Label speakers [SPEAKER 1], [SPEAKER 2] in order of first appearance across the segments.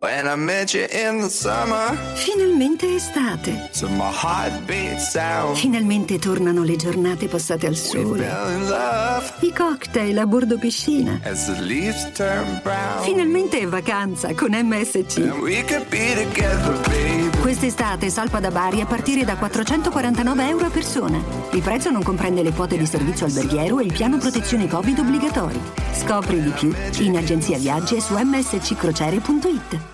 [SPEAKER 1] When I met you in the summer,
[SPEAKER 2] Finalmente estate.
[SPEAKER 1] so my heart beats down.
[SPEAKER 2] Finalmente tornano le giornate passate al sole. I cocktail a bordo piscina. Finalmente è vacanza con MSC. Quest'estate salpa da Bari a partire da 449 euro a persona. Il prezzo non comprende le quote di servizio alberghiero e il piano protezione Covid obbligatori. Scopri di più in agenzia viaggi e su msccrociere.it.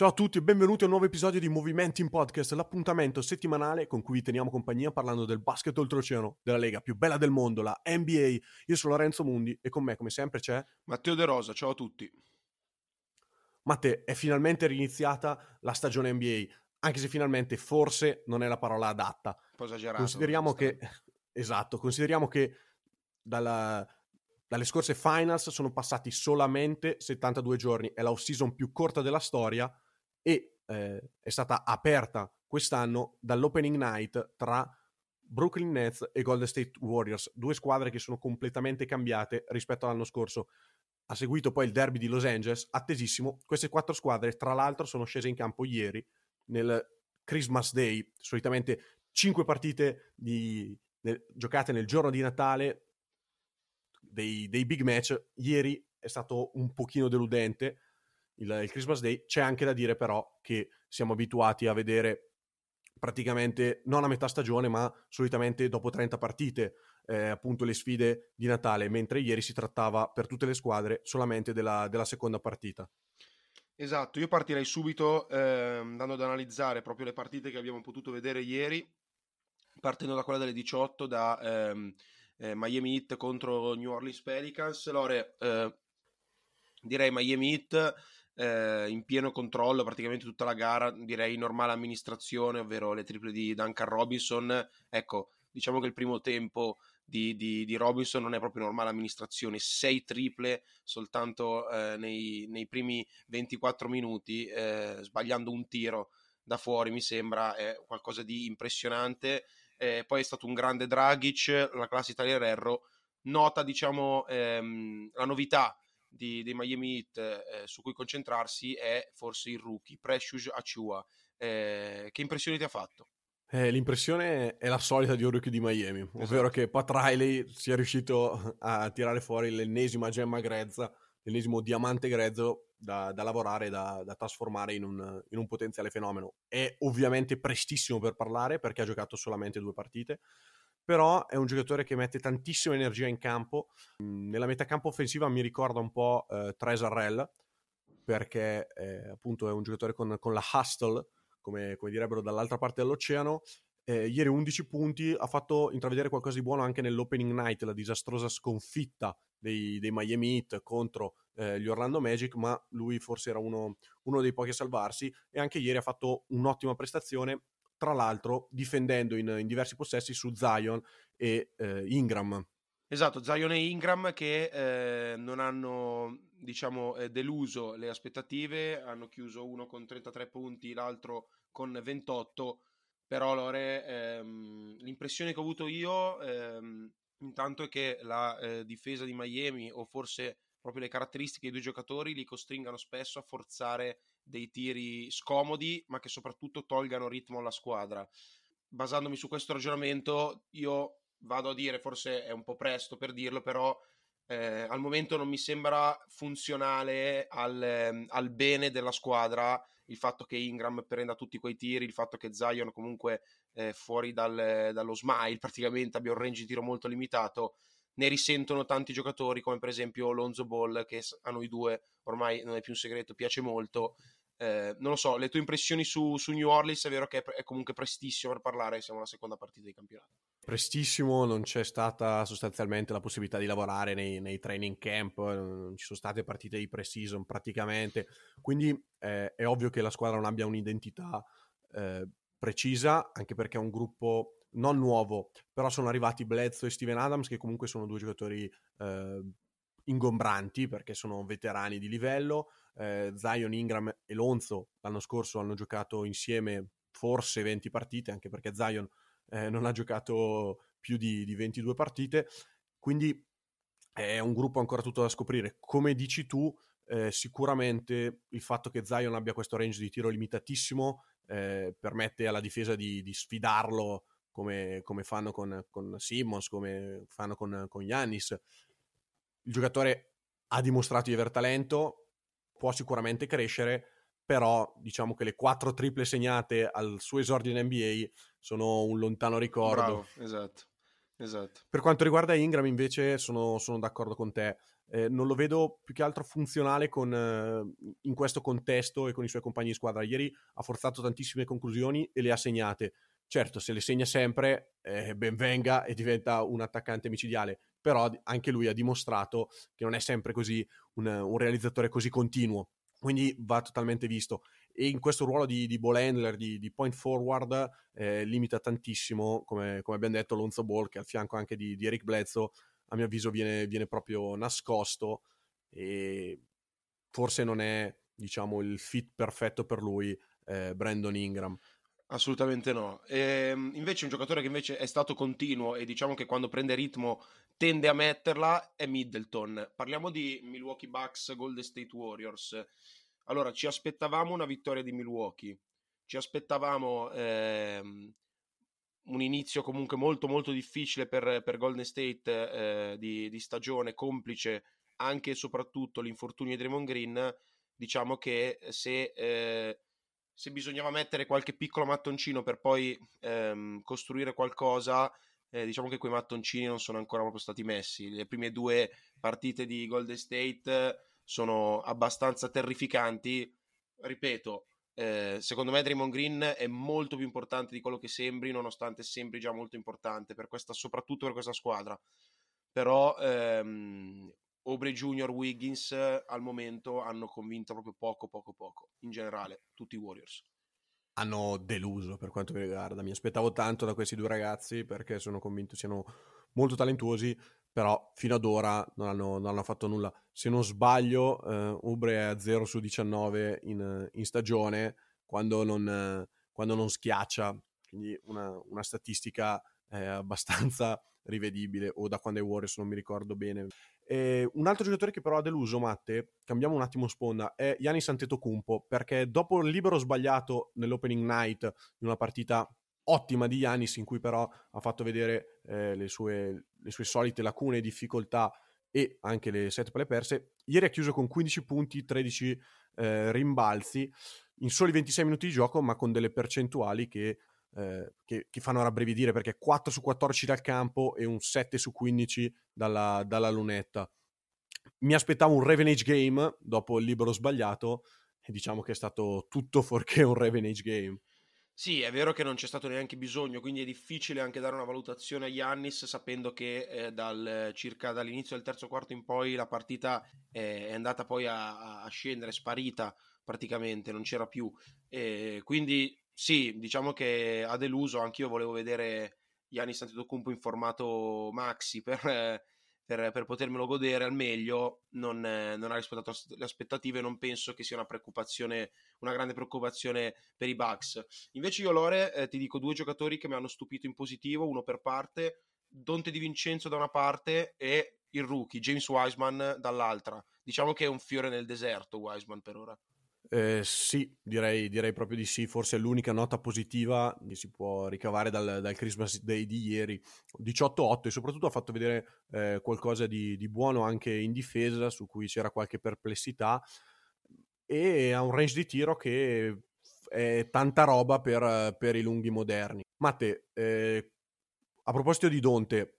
[SPEAKER 3] Ciao a tutti e benvenuti a un nuovo episodio di Movimenti in Podcast, l'appuntamento settimanale con cui vi teniamo compagnia parlando del basket oltreoceano, della lega più bella del mondo, la NBA. Io sono Lorenzo Mundi e con me, come sempre, c'è
[SPEAKER 4] Matteo De Rosa, ciao a tutti.
[SPEAKER 3] Matte. È finalmente riniziata la stagione NBA, anche se finalmente forse non è la parola adatta.
[SPEAKER 4] Un po' esagerato.
[SPEAKER 3] Consideriamo che, esatto, consideriamo che dalla- dalle scorse finals sono passati solamente 72 giorni, è la off-season più corta della storia e eh, è stata aperta quest'anno dall'opening night tra Brooklyn Nets e Golden State Warriors, due squadre che sono completamente cambiate rispetto all'anno scorso. Ha seguito poi il derby di Los Angeles, attesissimo. Queste quattro squadre, tra l'altro, sono scese in campo ieri nel Christmas Day, solitamente cinque partite di- nel- giocate nel giorno di Natale, dei, dei big match. Ieri è stato un pochino deludente il, il Christmas Day. C'è anche da dire però che siamo abituati a vedere praticamente non a metà stagione, ma solitamente dopo 30 partite, eh, appunto le sfide di Natale, mentre ieri si trattava per tutte le squadre solamente della, della seconda partita.
[SPEAKER 4] Esatto, io partirei subito ehm, andando ad analizzare proprio le partite che abbiamo potuto vedere ieri, partendo da quella delle 18 da ehm, eh, Miami Heat contro New Orleans Pelicans. Lore, eh, direi Miami Heat eh, in pieno controllo praticamente tutta la gara, direi normale amministrazione, ovvero le triple di Duncan Robinson. Ecco, diciamo che il primo tempo di, di- di Robinson non è proprio normale amministrazione, 6 triple soltanto eh, nei, nei primi 24 minuti, eh, sbagliando un tiro da fuori, mi sembra è qualcosa di impressionante. Eh, poi è stato un grande Dragic, la classe Italia Herrero. Nota, diciamo, ehm, la novità di, dei Miami Heat eh, su cui concentrarsi è forse il rookie, Precious Achua. Eh, che impressioni ti ha fatto?
[SPEAKER 3] Eh, l'impressione è la solita di un rookie di Miami, ovvero
[SPEAKER 4] Esatto.
[SPEAKER 3] che Pat Riley sia riuscito a tirare fuori l'ennesima gemma grezza, l'ennesimo diamante grezzo da, da lavorare, da, da trasformare in un, in un potenziale fenomeno. È ovviamente prestissimo per parlare perché ha giocato solamente due partite, però è un giocatore che mette tantissima energia in campo. Mm, Nella metacampo offensiva mi ricorda un po' eh, Tresarrell, perché eh, appunto è un giocatore con, con la hustle, come, come direbbero dall'altra parte dell'oceano. Eh, ieri 11 punti, ha fatto intravedere qualcosa di buono anche nell'opening night, la disastrosa sconfitta dei, dei Miami Heat contro eh, gli Orlando Magic, ma lui forse era uno, uno dei pochi a salvarsi e anche ieri ha fatto un'ottima prestazione, tra l'altro difendendo in, in diversi possessi su Zion e eh, Ingram.
[SPEAKER 4] Esatto, Zion e Ingram che eh, non hanno, diciamo, eh, deluso le aspettative, hanno chiuso uno con 33 punti, l'altro con 28, però Lore, ehm, l'impressione che ho avuto io ehm, intanto è che la eh, difesa di Miami o forse proprio le caratteristiche dei due giocatori li costringano spesso a forzare dei tiri scomodi, ma che soprattutto tolgano ritmo alla squadra. Basandomi su questo ragionamento, io vado a dire, forse è un po' presto per dirlo, però eh, al momento non mi sembra funzionale al, ehm, al bene della squadra il fatto che Ingram prenda tutti quei tiri, il fatto che Zion comunque eh, fuori dal- dallo smile praticamente abbia un range di tiro molto limitato, ne risentono tanti giocatori come per esempio Lonzo Ball che a noi due ormai non è più un segreto, piace molto. Eh, non lo so, le tue impressioni su, su New Orleans è vero che è, pre- è comunque prestissimo per parlare, siamo alla seconda partita di campionato.
[SPEAKER 3] Prestissimo, non c'è stata sostanzialmente la possibilità di lavorare nei, nei training camp, eh, non ci sono state partite di pre-season praticamente, quindi eh, è ovvio che la squadra non abbia un'identità eh, precisa, anche perché è un gruppo non nuovo, però sono arrivati Bledsoe e Steven Adams, che comunque sono due giocatori eh, ingombranti perché sono veterani di livello. Eh, Zion, Ingram e Lonzo l'anno scorso hanno giocato insieme forse 20 partite, anche perché Zion eh, non ha giocato più di, di 22 partite, quindi è un gruppo ancora tutto da scoprire. Come dici tu, eh, sicuramente il fatto che Zion abbia questo range di tiro limitatissimo eh, permette alla difesa di, di sfidarlo come, come, fanno con, con Simmons, come fanno con, con Giannis. Il giocatore ha dimostrato di aver talento, può sicuramente crescere, però diciamo che le quattro triple segnate al suo esordio in NBA sono un lontano ricordo.
[SPEAKER 4] Bravo, esatto. esatto.
[SPEAKER 3] Per quanto riguarda Ingram invece sono, sono d'accordo con te. Eh, non lo vedo più che altro funzionale con, eh, in questo contesto e con i suoi compagni di squadra. Ieri ha forzato tantissime conclusioni e le ha segnate. Certo, se le segna sempre, eh, ben venga e diventa un attaccante micidiale, però anche lui ha dimostrato che non è sempre così un, un realizzatore così continuo, quindi va totalmente visto. E in questo ruolo di, di ball handler, di, di point forward, eh, limita tantissimo, come, come, abbiamo detto, Lonzo Ball, che al fianco anche di, di Eric Bledsoe, a mio avviso viene, viene proprio nascosto e forse non è, diciamo, il fit perfetto per lui, eh, Brandon Ingram.
[SPEAKER 4] Assolutamente no. E, ehm, invece un giocatore che invece è stato continuo e diciamo che quando prende ritmo tende a metterla è Middleton. Parliamo di Milwaukee Bucks Golden State Warriors. Allora, ci aspettavamo una vittoria di Milwaukee. Ci aspettavamo ehm, un inizio comunque molto molto difficile per, per Golden State eh, di, di, stagione, complice anche e soprattutto l'infortunio di Draymond Green. Diciamo che se... Eh, se bisognava mettere qualche piccolo mattoncino per poi ehm, costruire qualcosa, eh, diciamo che quei mattoncini non sono ancora proprio stati messi. Le prime due partite di Golden State sono abbastanza terrificanti. Ripeto, eh, secondo me Draymond Green è molto più importante di quello che sembri, nonostante sembri già molto importante, per questa, soprattutto per questa squadra. Però ehm, Obre Junior, Wiggins al momento hanno convinto proprio poco, poco, poco. In generale, tutti i Warriors.
[SPEAKER 3] Hanno deluso per quanto mi riguarda. Mi aspettavo tanto da questi due ragazzi perché sono convinto siano molto talentuosi, però fino ad ora non hanno, non hanno fatto nulla. Se non sbaglio, eh, Ubre è a 0 su 19 in, in stagione quando non, eh, quando non, schiaccia, quindi una, una statistica eh, abbastanza rivedibile, o da quando è Warriors non mi ricordo bene. Eh, un altro giocatore che però ha deluso, Matte, cambiamo un attimo sponda, è Yanis Antetokounmpo, perché dopo il libero sbagliato nell'opening night in una partita ottima di Yanis, in cui però ha fatto vedere eh, le, sue, le, sue, solite lacune e difficoltà e anche le set palle perse, ieri ha chiuso con 15 punti, 13 eh, rimbalzi in soli 26 minuti di gioco, ma con delle percentuali che eh, che, che, fanno rabbrividire perché 4 su 14 dal campo e un 7 su 15 dalla, dalla lunetta. Mi aspettavo un Revenage Game dopo il libero sbagliato e diciamo che è stato tutto fuorché un Revenage Game.
[SPEAKER 4] Sì, è vero che non c'è stato neanche bisogno, quindi è difficile anche dare una valutazione a Yannis sapendo che eh, dal, circa dall'inizio del terzo quarto in poi la partita eh, è andata poi a, a, scendere, sparita praticamente, non c'era più. Eh, quindi sì, diciamo che ha deluso, anch'io volevo vedere Giannis Antetokounmpo in formato maxi per, per, per, potermelo godere al meglio, non, non, ha rispettato le aspettative, non penso che sia una preoccupazione, una grande preoccupazione per i Bucks. Invece io Lore eh, ti dico due giocatori che mi hanno stupito in positivo, uno per parte, Dante Di Vincenzo da una parte e il rookie James Wiseman dall'altra. Diciamo che è un fiore nel deserto Wiseman per ora.
[SPEAKER 3] Eh, sì, direi, direi, proprio di sì. Forse l'unica nota positiva che si può ricavare dal, dal Christmas Day di ieri. 18-8 e soprattutto ha fatto vedere eh, qualcosa di, di, buono anche in difesa, su cui c'era qualche perplessità. E ha un range di tiro che è tanta roba per, per i lunghi moderni. Matte, eh, a proposito di Donte,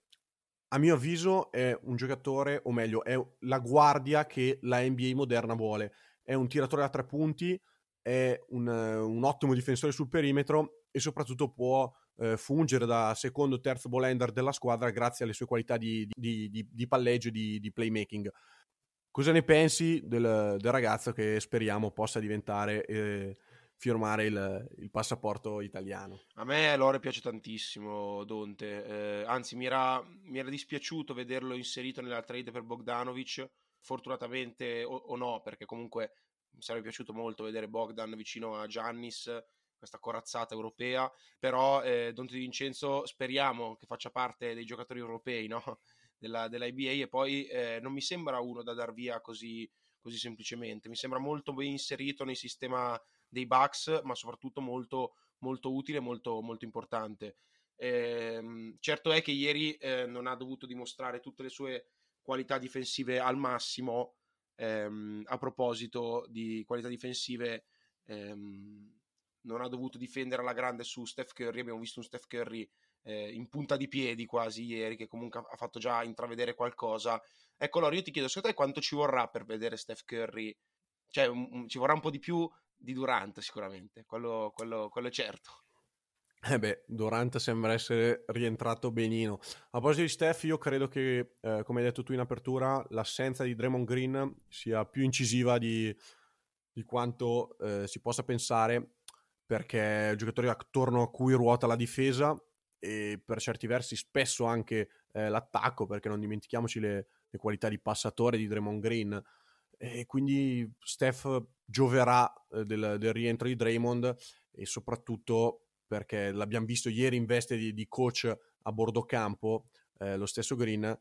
[SPEAKER 3] a mio avviso è un giocatore, o meglio, è la guardia che la NBA moderna vuole è un tiratore da tre punti, è un, un ottimo difensore sul perimetro e soprattutto può eh, fungere da secondo o terzo ball della squadra grazie alle sue qualità di, di, di, di palleggio e di, playmaking. Cosa ne pensi del, del, ragazzo che speriamo possa diventare eh, firmare il, il, passaporto italiano?
[SPEAKER 4] A me Lore piace tantissimo Donte, eh, anzi mi era, mi era dispiaciuto vederlo inserito nella trade per Bogdanovic fortunatamente o, o, no, perché comunque mi sarebbe piaciuto molto vedere Bogdan vicino a Giannis, questa corazzata europea, però eh, Dante Di Vincenzo speriamo che faccia parte dei giocatori europei no? della, della IBA e poi eh, non mi sembra uno da dar via così, così semplicemente, mi sembra molto ben inserito nel sistema dei Bucks, ma soprattutto molto, molto utile, molto, molto importante. Eh, certo è che ieri eh, non ha dovuto dimostrare tutte le sue qualità difensive al massimo. Ehm, a proposito di qualità difensive, ehm, non ha dovuto difendere alla grande su Steph Curry. Abbiamo visto un Steph Curry eh, in punta di piedi quasi ieri, che comunque ha fatto già intravedere qualcosa. Ecco, allora io ti chiedo, secondo te quanto ci vorrà per vedere Steph Curry? Cioè, un, un, ci vorrà un po' di più di Durant sicuramente, quello, quello, quello è certo.
[SPEAKER 3] Eh beh, Durant sembra essere rientrato benino. A proposito di Steph, io credo che, eh, come hai detto tu in apertura, l'assenza di Draymond Green sia più incisiva di, di quanto eh, si possa pensare, perché è un giocatore attorno a cui ruota la difesa e per certi versi spesso anche eh, l'attacco, perché non dimentichiamoci le, le, qualità di passatore di Draymond Green. E quindi Steph gioverà eh, del, del rientro di Draymond e soprattutto perché l'abbiamo visto ieri in veste di, di coach a bordo campo, eh, lo stesso Green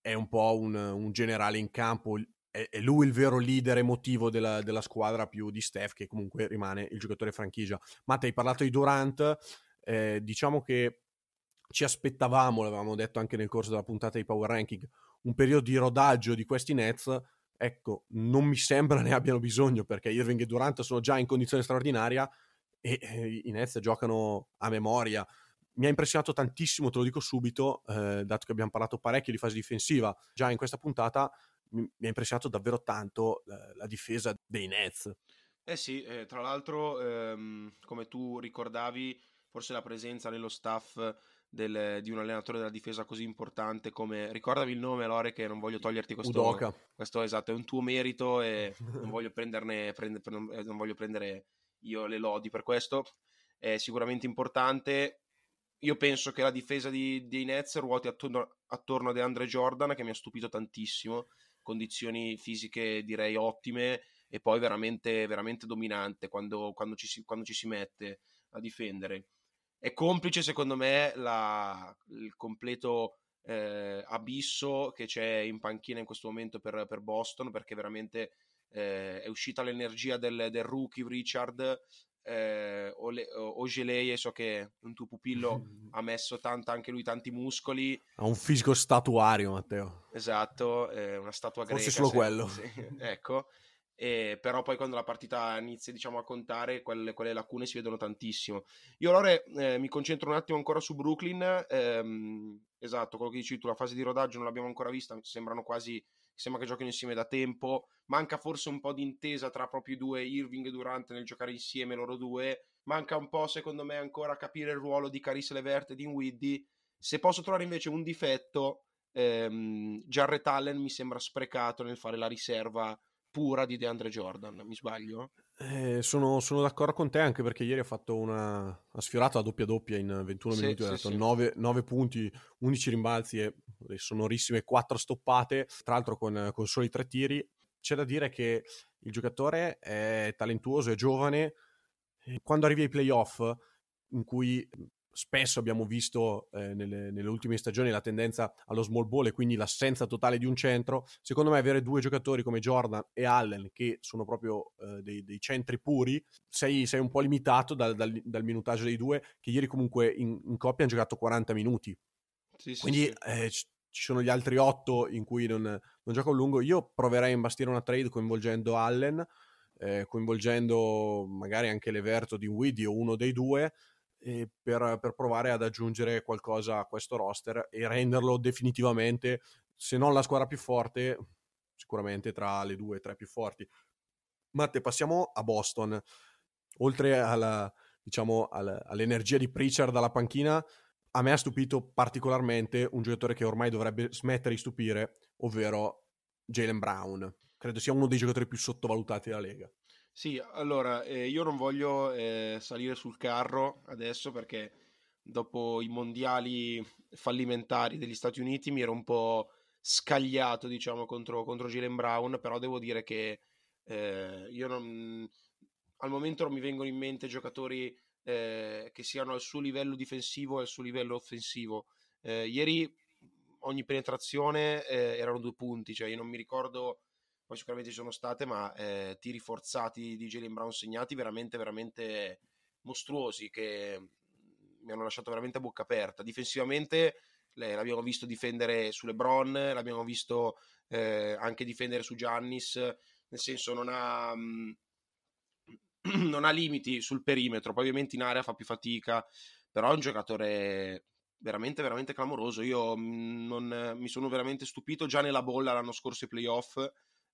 [SPEAKER 3] è un po' un, un generale in campo, è, è, lui il vero leader emotivo della, della, squadra più di Steph che comunque rimane il giocatore franchigia. Matte, hai parlato di Durant, eh, diciamo che ci aspettavamo, l'avevamo detto anche nel corso della puntata di Power Ranking, un periodo di rodaggio di questi Nets, ecco, non mi sembra ne abbiano bisogno perché Irving e Durant sono già in condizione straordinaria e eh, i Nets giocano a memoria. Mi ha impressionato tantissimo, te lo dico subito, eh, dato che abbiamo parlato parecchio di fase difensiva già in questa puntata, mi, ha impressionato davvero tanto la, la, difesa dei Nets.
[SPEAKER 4] Eh sì, eh, tra l'altro, ehm, come tu ricordavi, forse la presenza nello staff del, di un allenatore della difesa così importante come ricordavi il nome Lore che non voglio toglierti questo
[SPEAKER 3] Udoka.
[SPEAKER 4] questo esatto è un tuo merito e non voglio prenderne prende, non, eh, non voglio prendere io le lodi per questo, è sicuramente importante. Io penso che la difesa di, dei Nets ruoti attorno, attorno a DeAndre Jordan, che mi ha stupito tantissimo, condizioni fisiche direi ottime e poi veramente, veramente dominante quando, quando, ci si, quando ci si mette a difendere. È complice secondo me la, il completo eh, abisso che c'è in panchina in questo momento per, per Boston perché veramente eh, è uscita l'energia del, del rookie Richard eh, Ogeleye, so che un tuo pupillo ha messo tanta, anche lui tanti muscoli.
[SPEAKER 3] Ha un fisico statuario, Matteo.
[SPEAKER 4] Esatto, eh, una statua
[SPEAKER 3] Forse
[SPEAKER 4] greca.
[SPEAKER 3] solo se, quello.
[SPEAKER 4] Sì, ecco. E, però poi quando la partita inizia diciamo, a contare quelle, quelle, lacune si vedono tantissimo io allora eh, mi concentro un attimo ancora su Brooklyn ehm, esatto quello che dici tu la fase di rodaggio non l'abbiamo ancora vista sembrano quasi sembra che giochino insieme da tempo. Manca forse un po' di intesa tra proprio i due, Irving e Durant, nel giocare insieme loro due. Manca un po', secondo me, ancora capire il ruolo di Caris Levert e di Widdy. Se posso trovare invece un difetto, ehm, Jarrett Allen mi sembra sprecato nel fare la riserva pura di DeAndre Jordan, mi sbaglio?
[SPEAKER 3] Eh, sono, sono, d'accordo con te anche perché ieri ha fatto una ha sfiorato la doppia doppia in 21 sì, minuti, sì, ha dato sì. 9, 9, punti, 11 rimbalzi e le sonorissime 4 stoppate, tra l'altro con, con soli 3 tiri. C'è da dire che il giocatore è talentuoso, è giovane, quando arrivi ai playoff in cui spesso abbiamo visto eh, nelle, nelle, ultime stagioni la tendenza allo small ball e quindi l'assenza totale di un centro. Secondo me avere due giocatori come Jordan e Allen che sono proprio eh, dei, dei, centri puri, sei, sei, un po' limitato dal, dal, dal, minutaggio dei due che ieri comunque in, in coppia hanno giocato 40 minuti.
[SPEAKER 4] Sì, sì,
[SPEAKER 3] quindi
[SPEAKER 4] sì.
[SPEAKER 3] Eh, ci sono gli altri otto in cui non, non gioca a lungo. Io proverei a imbastire una trade coinvolgendo Allen, eh, coinvolgendo magari anche l'Everto di Widdy o uno dei due per, per, provare ad aggiungere qualcosa a questo roster e renderlo definitivamente, se non la squadra più forte, sicuramente tra le due o tre più forti. Matte, passiamo a Boston. Oltre alla, diciamo, all'energia di Pritchard dalla panchina, a me ha stupito particolarmente un giocatore che ormai dovrebbe smettere di stupire, ovvero Jalen Brown. Credo sia uno dei giocatori più sottovalutati della Lega.
[SPEAKER 4] Sì, allora, eh, io non voglio eh, salire sul carro adesso perché dopo i mondiali fallimentari degli Stati Uniti mi ero un po' scagliato, diciamo, contro, contro Jalen Brown, però devo dire che eh, io non, al momento non mi vengono in mente giocatori eh, che siano al suo livello difensivo e al suo livello offensivo. Eh, ieri ogni penetrazione eh, erano due punti, cioè io non mi ricordo, poi sicuramente ci sono state, ma eh, tiri forzati di Jalen Brown segnati veramente, veramente mostruosi che mi hanno lasciato veramente a bocca aperta. Difensivamente l'abbiamo visto difendere su LeBron, l'abbiamo visto eh, anche difendere su Giannis, nel senso non ha, mh, non ha limiti sul perimetro, poi ovviamente in area fa più fatica, però è un giocatore veramente, veramente clamoroso. Io non, mi sono veramente stupito già nella bolla l'anno scorso ai playoff,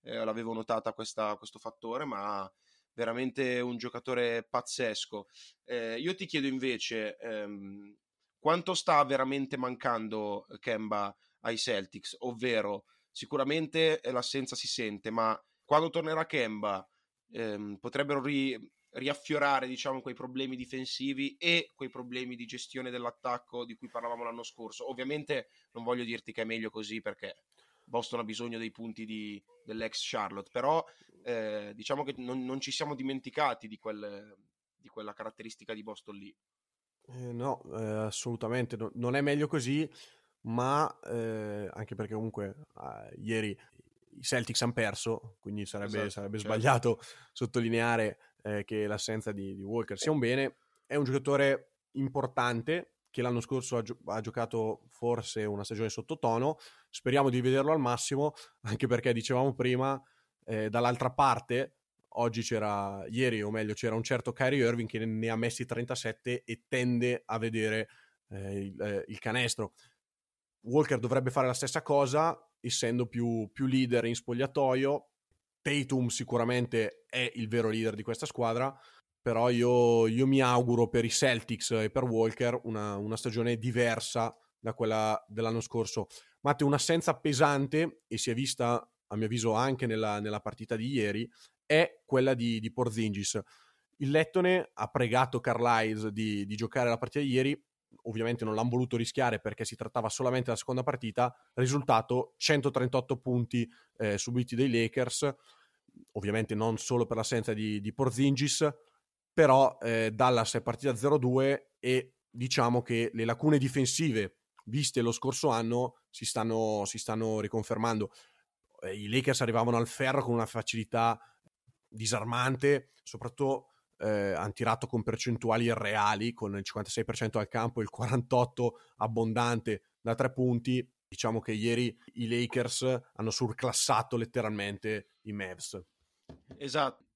[SPEAKER 4] eh, l'avevo notata questa, questo fattore, ma veramente un giocatore pazzesco. Eh, io ti chiedo invece ehm, quanto sta veramente mancando Kemba ai Celtics, ovvero sicuramente l'assenza si sente, ma quando tornerà Kemba ehm, potrebbero ri- riaffiorare diciamo quei problemi difensivi e quei problemi di gestione dell'attacco di cui parlavamo l'anno scorso. Ovviamente non voglio dirti che è meglio così perché Boston ha bisogno dei punti di, dell'ex Charlotte, però eh, diciamo che non, non, ci siamo dimenticati di, quel, di, quella caratteristica di Boston lì.
[SPEAKER 3] Eh, no, eh, assolutamente, no, non è meglio così, ma eh, anche perché comunque ah, ieri i Celtics hanno perso, quindi sarebbe, esatto, sarebbe certo. sbagliato sottolineare eh, che l'assenza di, di, Walker sia un bene. È un giocatore importante che l'anno scorso ha, gio- ha, giocato forse una stagione sottotono. Speriamo di vederlo al massimo, anche perché dicevamo prima, eh, dall'altra parte, oggi c'era, ieri o meglio, c'era un certo Kyrie Irving che ne ha messi 37 e tende a vedere eh, il, eh, il canestro. Walker dovrebbe fare la stessa cosa, essendo più, più leader in spogliatoio. Tatum sicuramente è il vero leader di questa squadra, però io, io mi auguro per i Celtics e per Walker una, una, stagione diversa da quella dell'anno scorso. Matte, un'assenza pesante, e si è vista a mio avviso anche nella, nella partita di ieri, è quella di, di Porzingis. Il Lettone ha pregato Carlisle di, di giocare la partita di ieri ovviamente non l'hanno voluto rischiare perché si trattava solamente della seconda partita, risultato 138 punti eh, subiti dai Lakers, ovviamente non solo per l'assenza di, di Porzingis, però eh, Dallas è partita 0-2 e diciamo che le lacune difensive viste lo scorso anno si stanno, si stanno riconfermando. Eh, I Lakers arrivavano al ferro con una facilità disarmante, soprattutto eh, hanno tirato con percentuali reali, con il 56% al campo e il 48% abbondante da tre punti. Diciamo che ieri i Lakers hanno surclassato letteralmente i Mavs.
[SPEAKER 4] Esatto.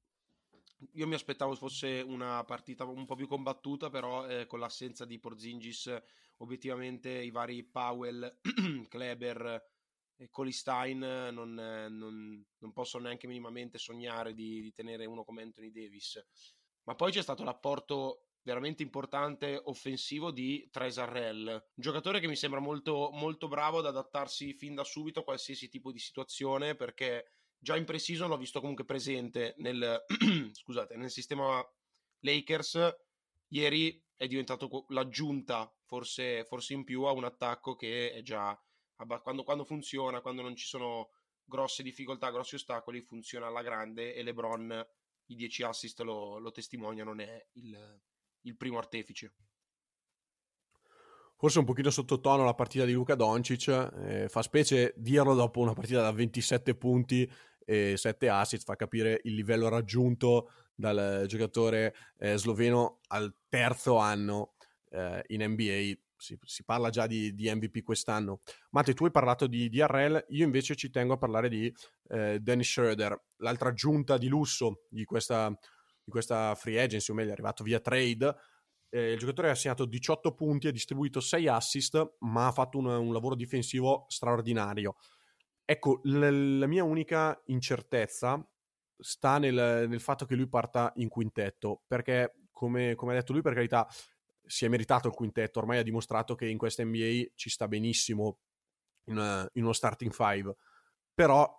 [SPEAKER 4] Io mi aspettavo fosse una partita un po' più combattuta, però eh, con l'assenza di Porzingis, obiettivamente i vari Powell, Kleber e Colistein non, non, non possono neanche minimamente sognare di, di tenere uno come Anthony Davis. Ma poi c'è stato l'apporto veramente importante offensivo di Tresarrell, un giocatore che mi sembra molto, molto bravo ad adattarsi fin da subito a qualsiasi tipo di situazione perché già in pre-season l'ho visto comunque presente nel, scusate, nel sistema Lakers. Ieri è diventato l'aggiunta forse, forse in più a un attacco che è già quando, quando funziona, quando non ci sono grosse difficoltà, grossi ostacoli, funziona alla grande e LeBron i 10 assist lo, lo testimoniano, non è il, il primo artefice.
[SPEAKER 3] Forse un pochino sottotono la partita di Luca Doncic, eh, fa specie dirlo dopo una partita da 27 punti e 7 assist, fa capire il livello raggiunto dal giocatore eh, sloveno al terzo anno eh, in NBA si, si parla già di, di, MVP quest'anno. Mate, tu hai parlato di DRL, io invece ci tengo a parlare di eh, Dennis Schroeder, l'altra giunta di lusso di questa, di questa free agency, o meglio, è arrivato via trade. Eh, il giocatore ha segnato 18 punti, ha distribuito 6 assist, ma ha fatto un, un lavoro difensivo straordinario. Ecco, l- la mia unica incertezza sta nel, nel, fatto che lui parta in quintetto, perché come, come ha detto lui, per carità, si è meritato il quintetto, ormai ha dimostrato che in questa NBA ci sta benissimo in, in uno starting five, però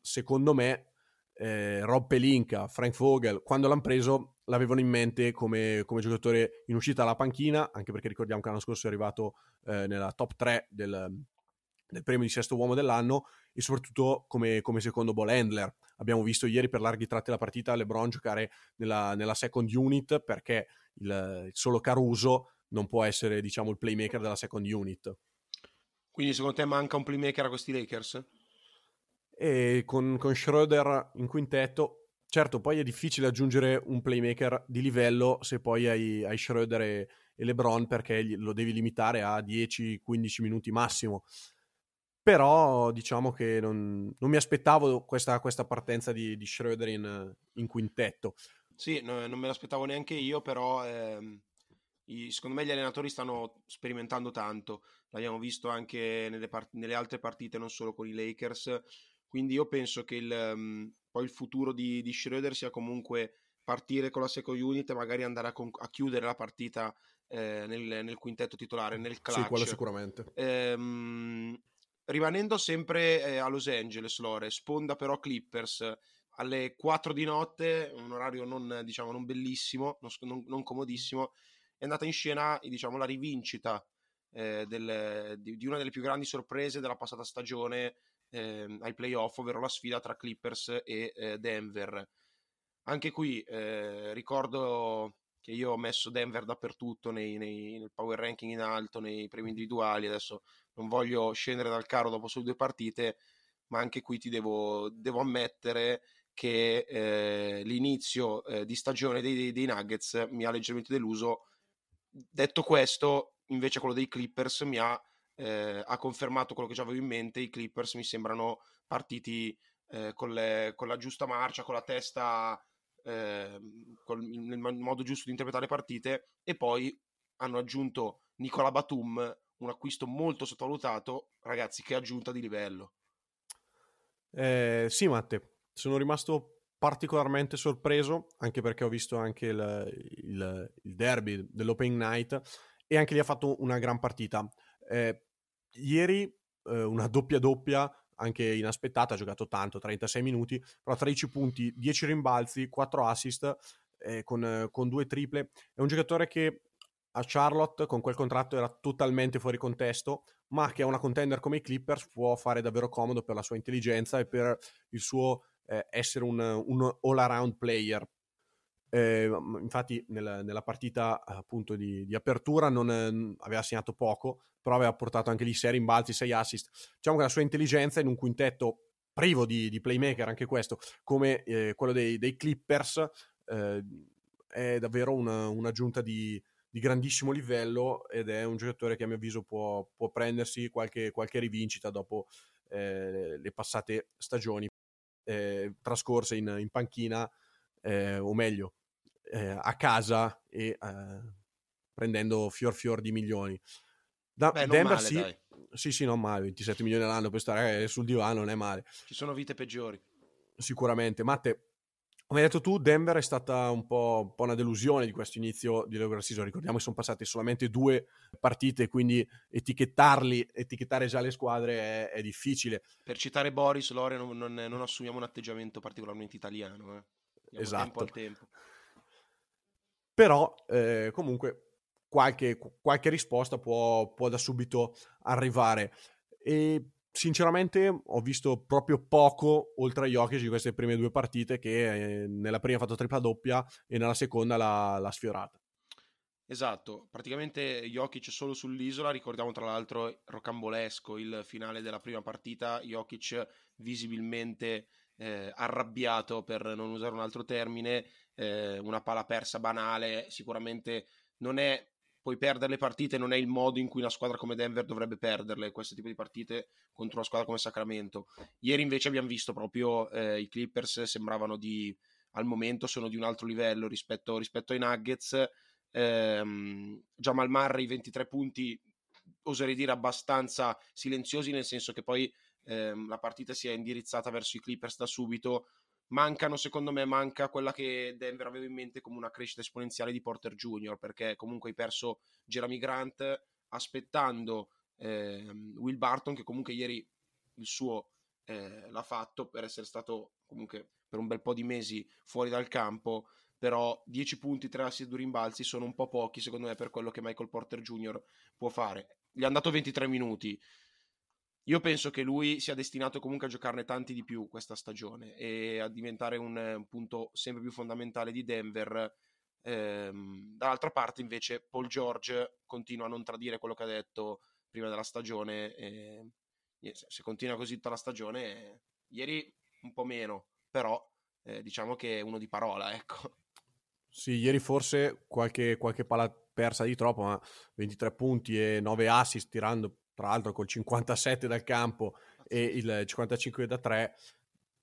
[SPEAKER 3] secondo me eh, Rob Pelinka, Frank Vogel, quando l'hanno preso l'avevano in mente come, come, giocatore in uscita alla panchina, anche perché ricordiamo che l'anno scorso è arrivato eh, nella top 3 del, del premio di sesto uomo dell'anno e soprattutto come, come secondo ball handler. Abbiamo visto ieri per larghi tratti della partita LeBron giocare nella, nella second unit perché il, il, solo Caruso non può essere diciamo il playmaker della second unit.
[SPEAKER 4] Quindi secondo te manca un playmaker a questi Lakers?
[SPEAKER 3] E con, con Schroeder in quintetto, certo poi è difficile aggiungere un playmaker di livello se poi hai, hai Schroeder e, e LeBron perché lo devi limitare a 10-15 minuti massimo però diciamo che non, non mi aspettavo questa, questa, partenza di, di Schroeder in, in, quintetto.
[SPEAKER 4] Sì, no, non me l'aspettavo neanche io, però ehm, i, secondo me gli allenatori stanno sperimentando tanto, l'abbiamo visto anche nelle, part- nelle, altre partite, non solo con i Lakers, quindi io penso che il, um, poi il futuro di, di Schroeder sia comunque partire con la second unit e magari andare a, con- a chiudere la partita eh, nel, nel, quintetto titolare, nel clutch.
[SPEAKER 3] Sì, quello sicuramente.
[SPEAKER 4] Ehm, rimanendo sempre eh, a Los Angeles, Lore, sponda però Clippers alle 4 di notte, un orario non, diciamo, non bellissimo, non, non, comodissimo, è andata in scena diciamo, la rivincita eh, del, di, di, una delle più grandi sorprese della passata stagione eh, ai playoff, ovvero la sfida tra Clippers e eh, Denver. Anche qui eh, ricordo che io ho messo Denver dappertutto nei, nei, nel power ranking in alto, nei premi individuali, adesso non voglio scendere dal carro dopo solo due partite, ma anche qui ti devo, devo ammettere che eh, l'inizio eh, di stagione dei, dei, Nuggets mi ha leggermente deluso. Detto questo, invece quello dei Clippers mi ha, eh, ha confermato quello che già avevo in mente, i Clippers mi sembrano partiti eh, con, le, con, la giusta marcia, con la testa, ehm, col, nel modo giusto di interpretare le partite e poi hanno aggiunto Nicola Batum un acquisto molto sottovalutato, ragazzi, che aggiunta di livello.
[SPEAKER 3] Eh, sì, Matte, sono rimasto particolarmente sorpreso, anche perché ho visto anche il, il, il derby dell'Open Night e anche lì ha fatto una gran partita. Eh, ieri eh, una doppia doppia, anche inaspettata, ha giocato tanto, 36 minuti, però 13 punti, 10 rimbalzi, 4 assist eh, con, con due triple. È un giocatore che a Charlotte con quel contratto era totalmente fuori contesto, ma che a una contender come i Clippers può fare davvero comodo per la sua intelligenza e per il suo eh, essere un, un all-around player. Eh, infatti nel, nella partita appunto di, di apertura non eh, aveva segnato poco, però aveva portato anche lì 6 rimbalzi, 6 assist. Diciamo che la sua intelligenza in un quintetto privo di, di playmaker, anche questo, come eh, quello dei, dei Clippers, eh, è davvero una, un'aggiunta di, di grandissimo livello ed è un giocatore che a mio avviso può, può prendersi qualche, qualche, rivincita dopo eh, le passate stagioni eh, trascorse in, in panchina eh, o meglio eh, a casa e eh, prendendo fior fior di milioni.
[SPEAKER 4] Da, Beh, Denver male, sì, dai.
[SPEAKER 3] sì, sì, non male, 27 milioni all'anno per stare sul divano non è male.
[SPEAKER 4] Ci sono vite peggiori.
[SPEAKER 3] Sicuramente. Matte, come hai detto tu, Denver è stata un po', un po una delusione di questo inizio di regular season. Ricordiamo che sono passate solamente due partite, quindi etichettarli, etichettare già le squadre è, è difficile.
[SPEAKER 4] Per citare Boris, Lore, non, non, non, assumiamo un atteggiamento particolarmente italiano. Eh.
[SPEAKER 3] Esatto.
[SPEAKER 4] Tempo al tempo.
[SPEAKER 3] Però, eh, comunque, qualche, qualche risposta può, può da subito arrivare. E sinceramente ho visto proprio poco oltre a Jokic di queste prime due partite che eh, nella prima ha fatto tripla doppia e nella seconda l'ha, l'ha sfiorata.
[SPEAKER 4] Esatto, praticamente Jokic solo sull'isola, ricordiamo tra l'altro rocambolesco il finale della prima partita, Jokic visibilmente eh, arrabbiato per non usare un altro termine, eh, una pala persa banale, sicuramente non è puoi perdere le partite, non è il modo in cui una squadra come Denver dovrebbe perderle, questo tipo di partite contro una squadra come Sacramento. Ieri invece abbiamo visto proprio eh, i Clippers sembravano di, al momento sono di un altro livello rispetto, rispetto ai Nuggets. Ehm, Jamal Murray 23 punti, oserei dire abbastanza silenziosi, nel senso che poi ehm, la partita si è indirizzata verso i Clippers da subito mancano, secondo me, manca quella che Denver aveva in mente come una crescita esponenziale di Porter Jr., perché comunque hai perso Jeremy Grant aspettando eh, Will Barton, che comunque ieri il suo eh, l'ha fatto per essere stato comunque per un bel po' di mesi fuori dal campo, però 10 punti, 3 assist, 2 rimbalzi sono un po' pochi secondo me per quello che Michael Porter Jr. può fare. Gli hanno dato 23 minuti, io penso che lui sia destinato comunque a giocarne tanti di più questa stagione e a diventare un, un punto sempre più fondamentale di Denver. Ehm, dall'altra parte, invece, Paul George continua a non tradire quello che ha detto prima della stagione. E, se continua così tutta la stagione, ieri un po' meno, però eh, diciamo che è uno di parola, ecco.
[SPEAKER 3] Sì, ieri forse qualche, qualche palla persa di troppo, ma 23 punti e 9 assist tirando tra l'altro col 57 dal campo e il 55 da 3,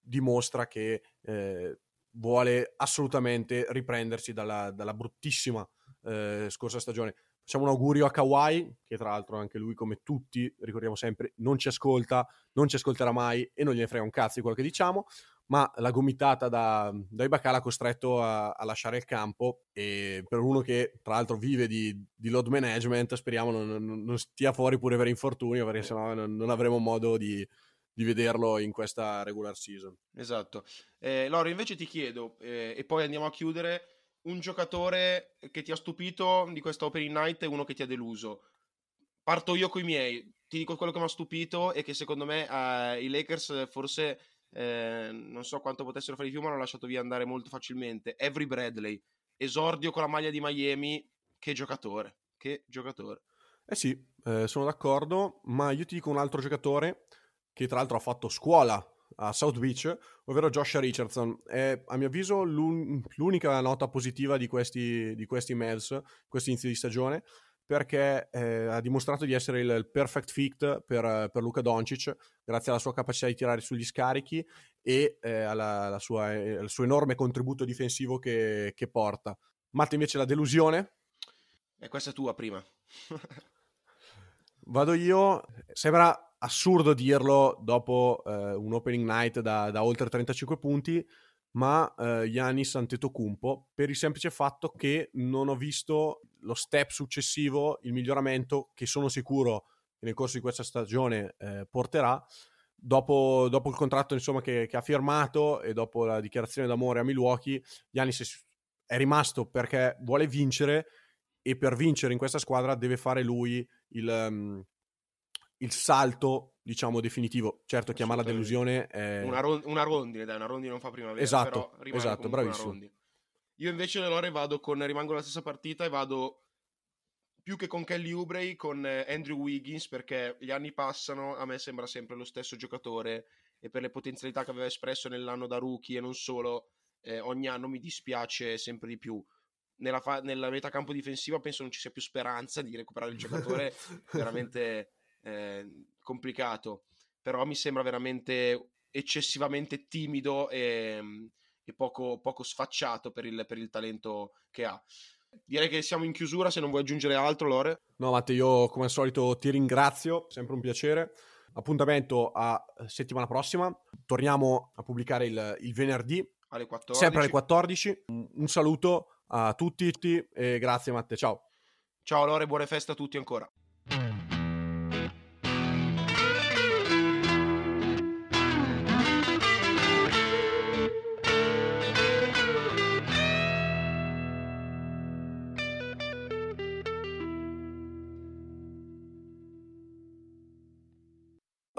[SPEAKER 3] dimostra che eh, vuole assolutamente riprendersi dalla, dalla bruttissima eh, scorsa stagione. Facciamo un augurio a Kawhi, che tra l'altro anche lui, come tutti, ricordiamo sempre, non ci ascolta, non ci ascolterà mai e non gliene frega un cazzo di quello che diciamo ma la gomitata da, da Ibaka l'ha costretto a, a, lasciare il campo e per uno che tra l'altro vive di, di load management speriamo non, non, stia fuori pure per infortunio perché sennò non, non avremo modo di, di, vederlo in questa regular season.
[SPEAKER 4] Esatto. Eh, Loro invece ti chiedo eh, e poi andiamo a chiudere un giocatore che ti ha stupito di questa opening night e uno che ti ha deluso. Parto io con i miei, ti dico quello che mi ha stupito e che secondo me eh, i Lakers forse eh, non so quanto potessero fare di più, ma l'hanno lasciato via andare molto facilmente. Avery Bradley, esordio con la maglia di Miami, che giocatore, che giocatore.
[SPEAKER 3] Eh sì, eh, sono d'accordo, ma io ti dico un altro giocatore che tra l'altro ha fatto scuola a South Beach, ovvero Josh Richardson. È a mio avviso l'un- l'unica nota positiva di questi, di questi Mavs, questo inizio di stagione, perché eh, ha dimostrato di essere il, perfect fit per, per Luca Doncic, grazie alla sua capacità di tirare sugli scarichi e eh, alla, alla sua, eh, al suo enorme contributo difensivo che, che porta. Matt invece la delusione?
[SPEAKER 4] E questa è tua prima.
[SPEAKER 3] Vado io. Sembra assurdo dirlo dopo eh, un opening night da, da, oltre 35 punti, ma eh, Yanis Antetokounmpo per il semplice fatto che non ho visto lo step successivo, il miglioramento che sono sicuro che nel corso di questa stagione eh, porterà. Dopo, dopo, il contratto insomma, che, che, ha firmato e dopo la dichiarazione d'amore a Milwaukee, Giannis è rimasto perché vuole vincere e per vincere in questa squadra deve fare lui il, um, il salto diciamo definitivo. Certo, chiamarla delusione è...
[SPEAKER 4] Una, ron- una, rondine, dai, una rondine non fa primavera,
[SPEAKER 3] esatto, esatto, bravissimo.
[SPEAKER 4] Io invece Lore vado con, rimango alla stessa partita e vado più che con Kelly Oubre con eh, Andrew Wiggins perché gli anni passano, a me sembra sempre lo stesso giocatore e per le potenzialità che aveva espresso nell'anno da rookie e non solo, eh, ogni anno mi dispiace sempre di più. Nella, fa- nella metà campo difensiva penso non ci sia più speranza di recuperare il giocatore, veramente eh, complicato, però mi sembra veramente eccessivamente timido e e poco, poco sfacciato per il, per il talento che ha. Direi che siamo in chiusura, se non vuoi aggiungere altro, Lore.
[SPEAKER 3] No, Matte, io come al solito ti ringrazio, sempre un piacere. Appuntamento a settimana prossima. Torniamo a pubblicare il, il venerdì.
[SPEAKER 4] Alle 14.
[SPEAKER 3] Sempre alle 14. Un saluto a tutti e grazie Matte, ciao.
[SPEAKER 4] Ciao Lore, buone feste a tutti ancora.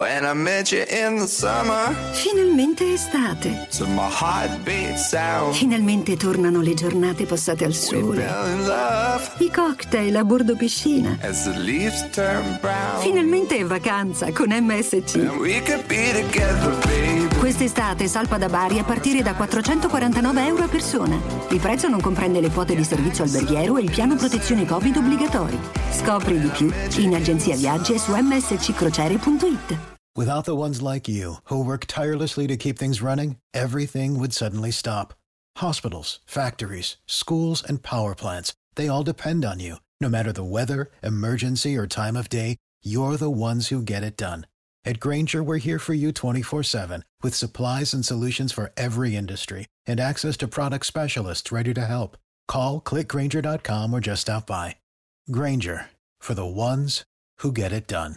[SPEAKER 1] When I met you in the summer,
[SPEAKER 2] Finalmente estate.
[SPEAKER 1] so my heart beat sound.
[SPEAKER 2] Finalmente tornano le giornate passate al sole. I cocktail a bordo piscina.
[SPEAKER 1] as the leaves turn brown.
[SPEAKER 2] Finalmente è vacanza con MSC. Quest'estate salpa da Bari a partire da 449 euro a persona. Il prezzo non comprende le quote di servizio alberghiero e il piano protezione Covid obbligatori. Scopri di più in agenzia viaggi e su msccrociere.it.
[SPEAKER 5] Without the ones like you, who work tirelessly to keep things running, everything would suddenly stop. Hospitals, factories, schools, and power plants, they all depend on you. No matter the weather, emergency, or time of day, you're the ones who get it done. At Granger, we're here for you 24 7 with supplies and solutions for every industry and access to product specialists ready to help. Call clickgranger.com or just stop by. Granger for the ones who get it done.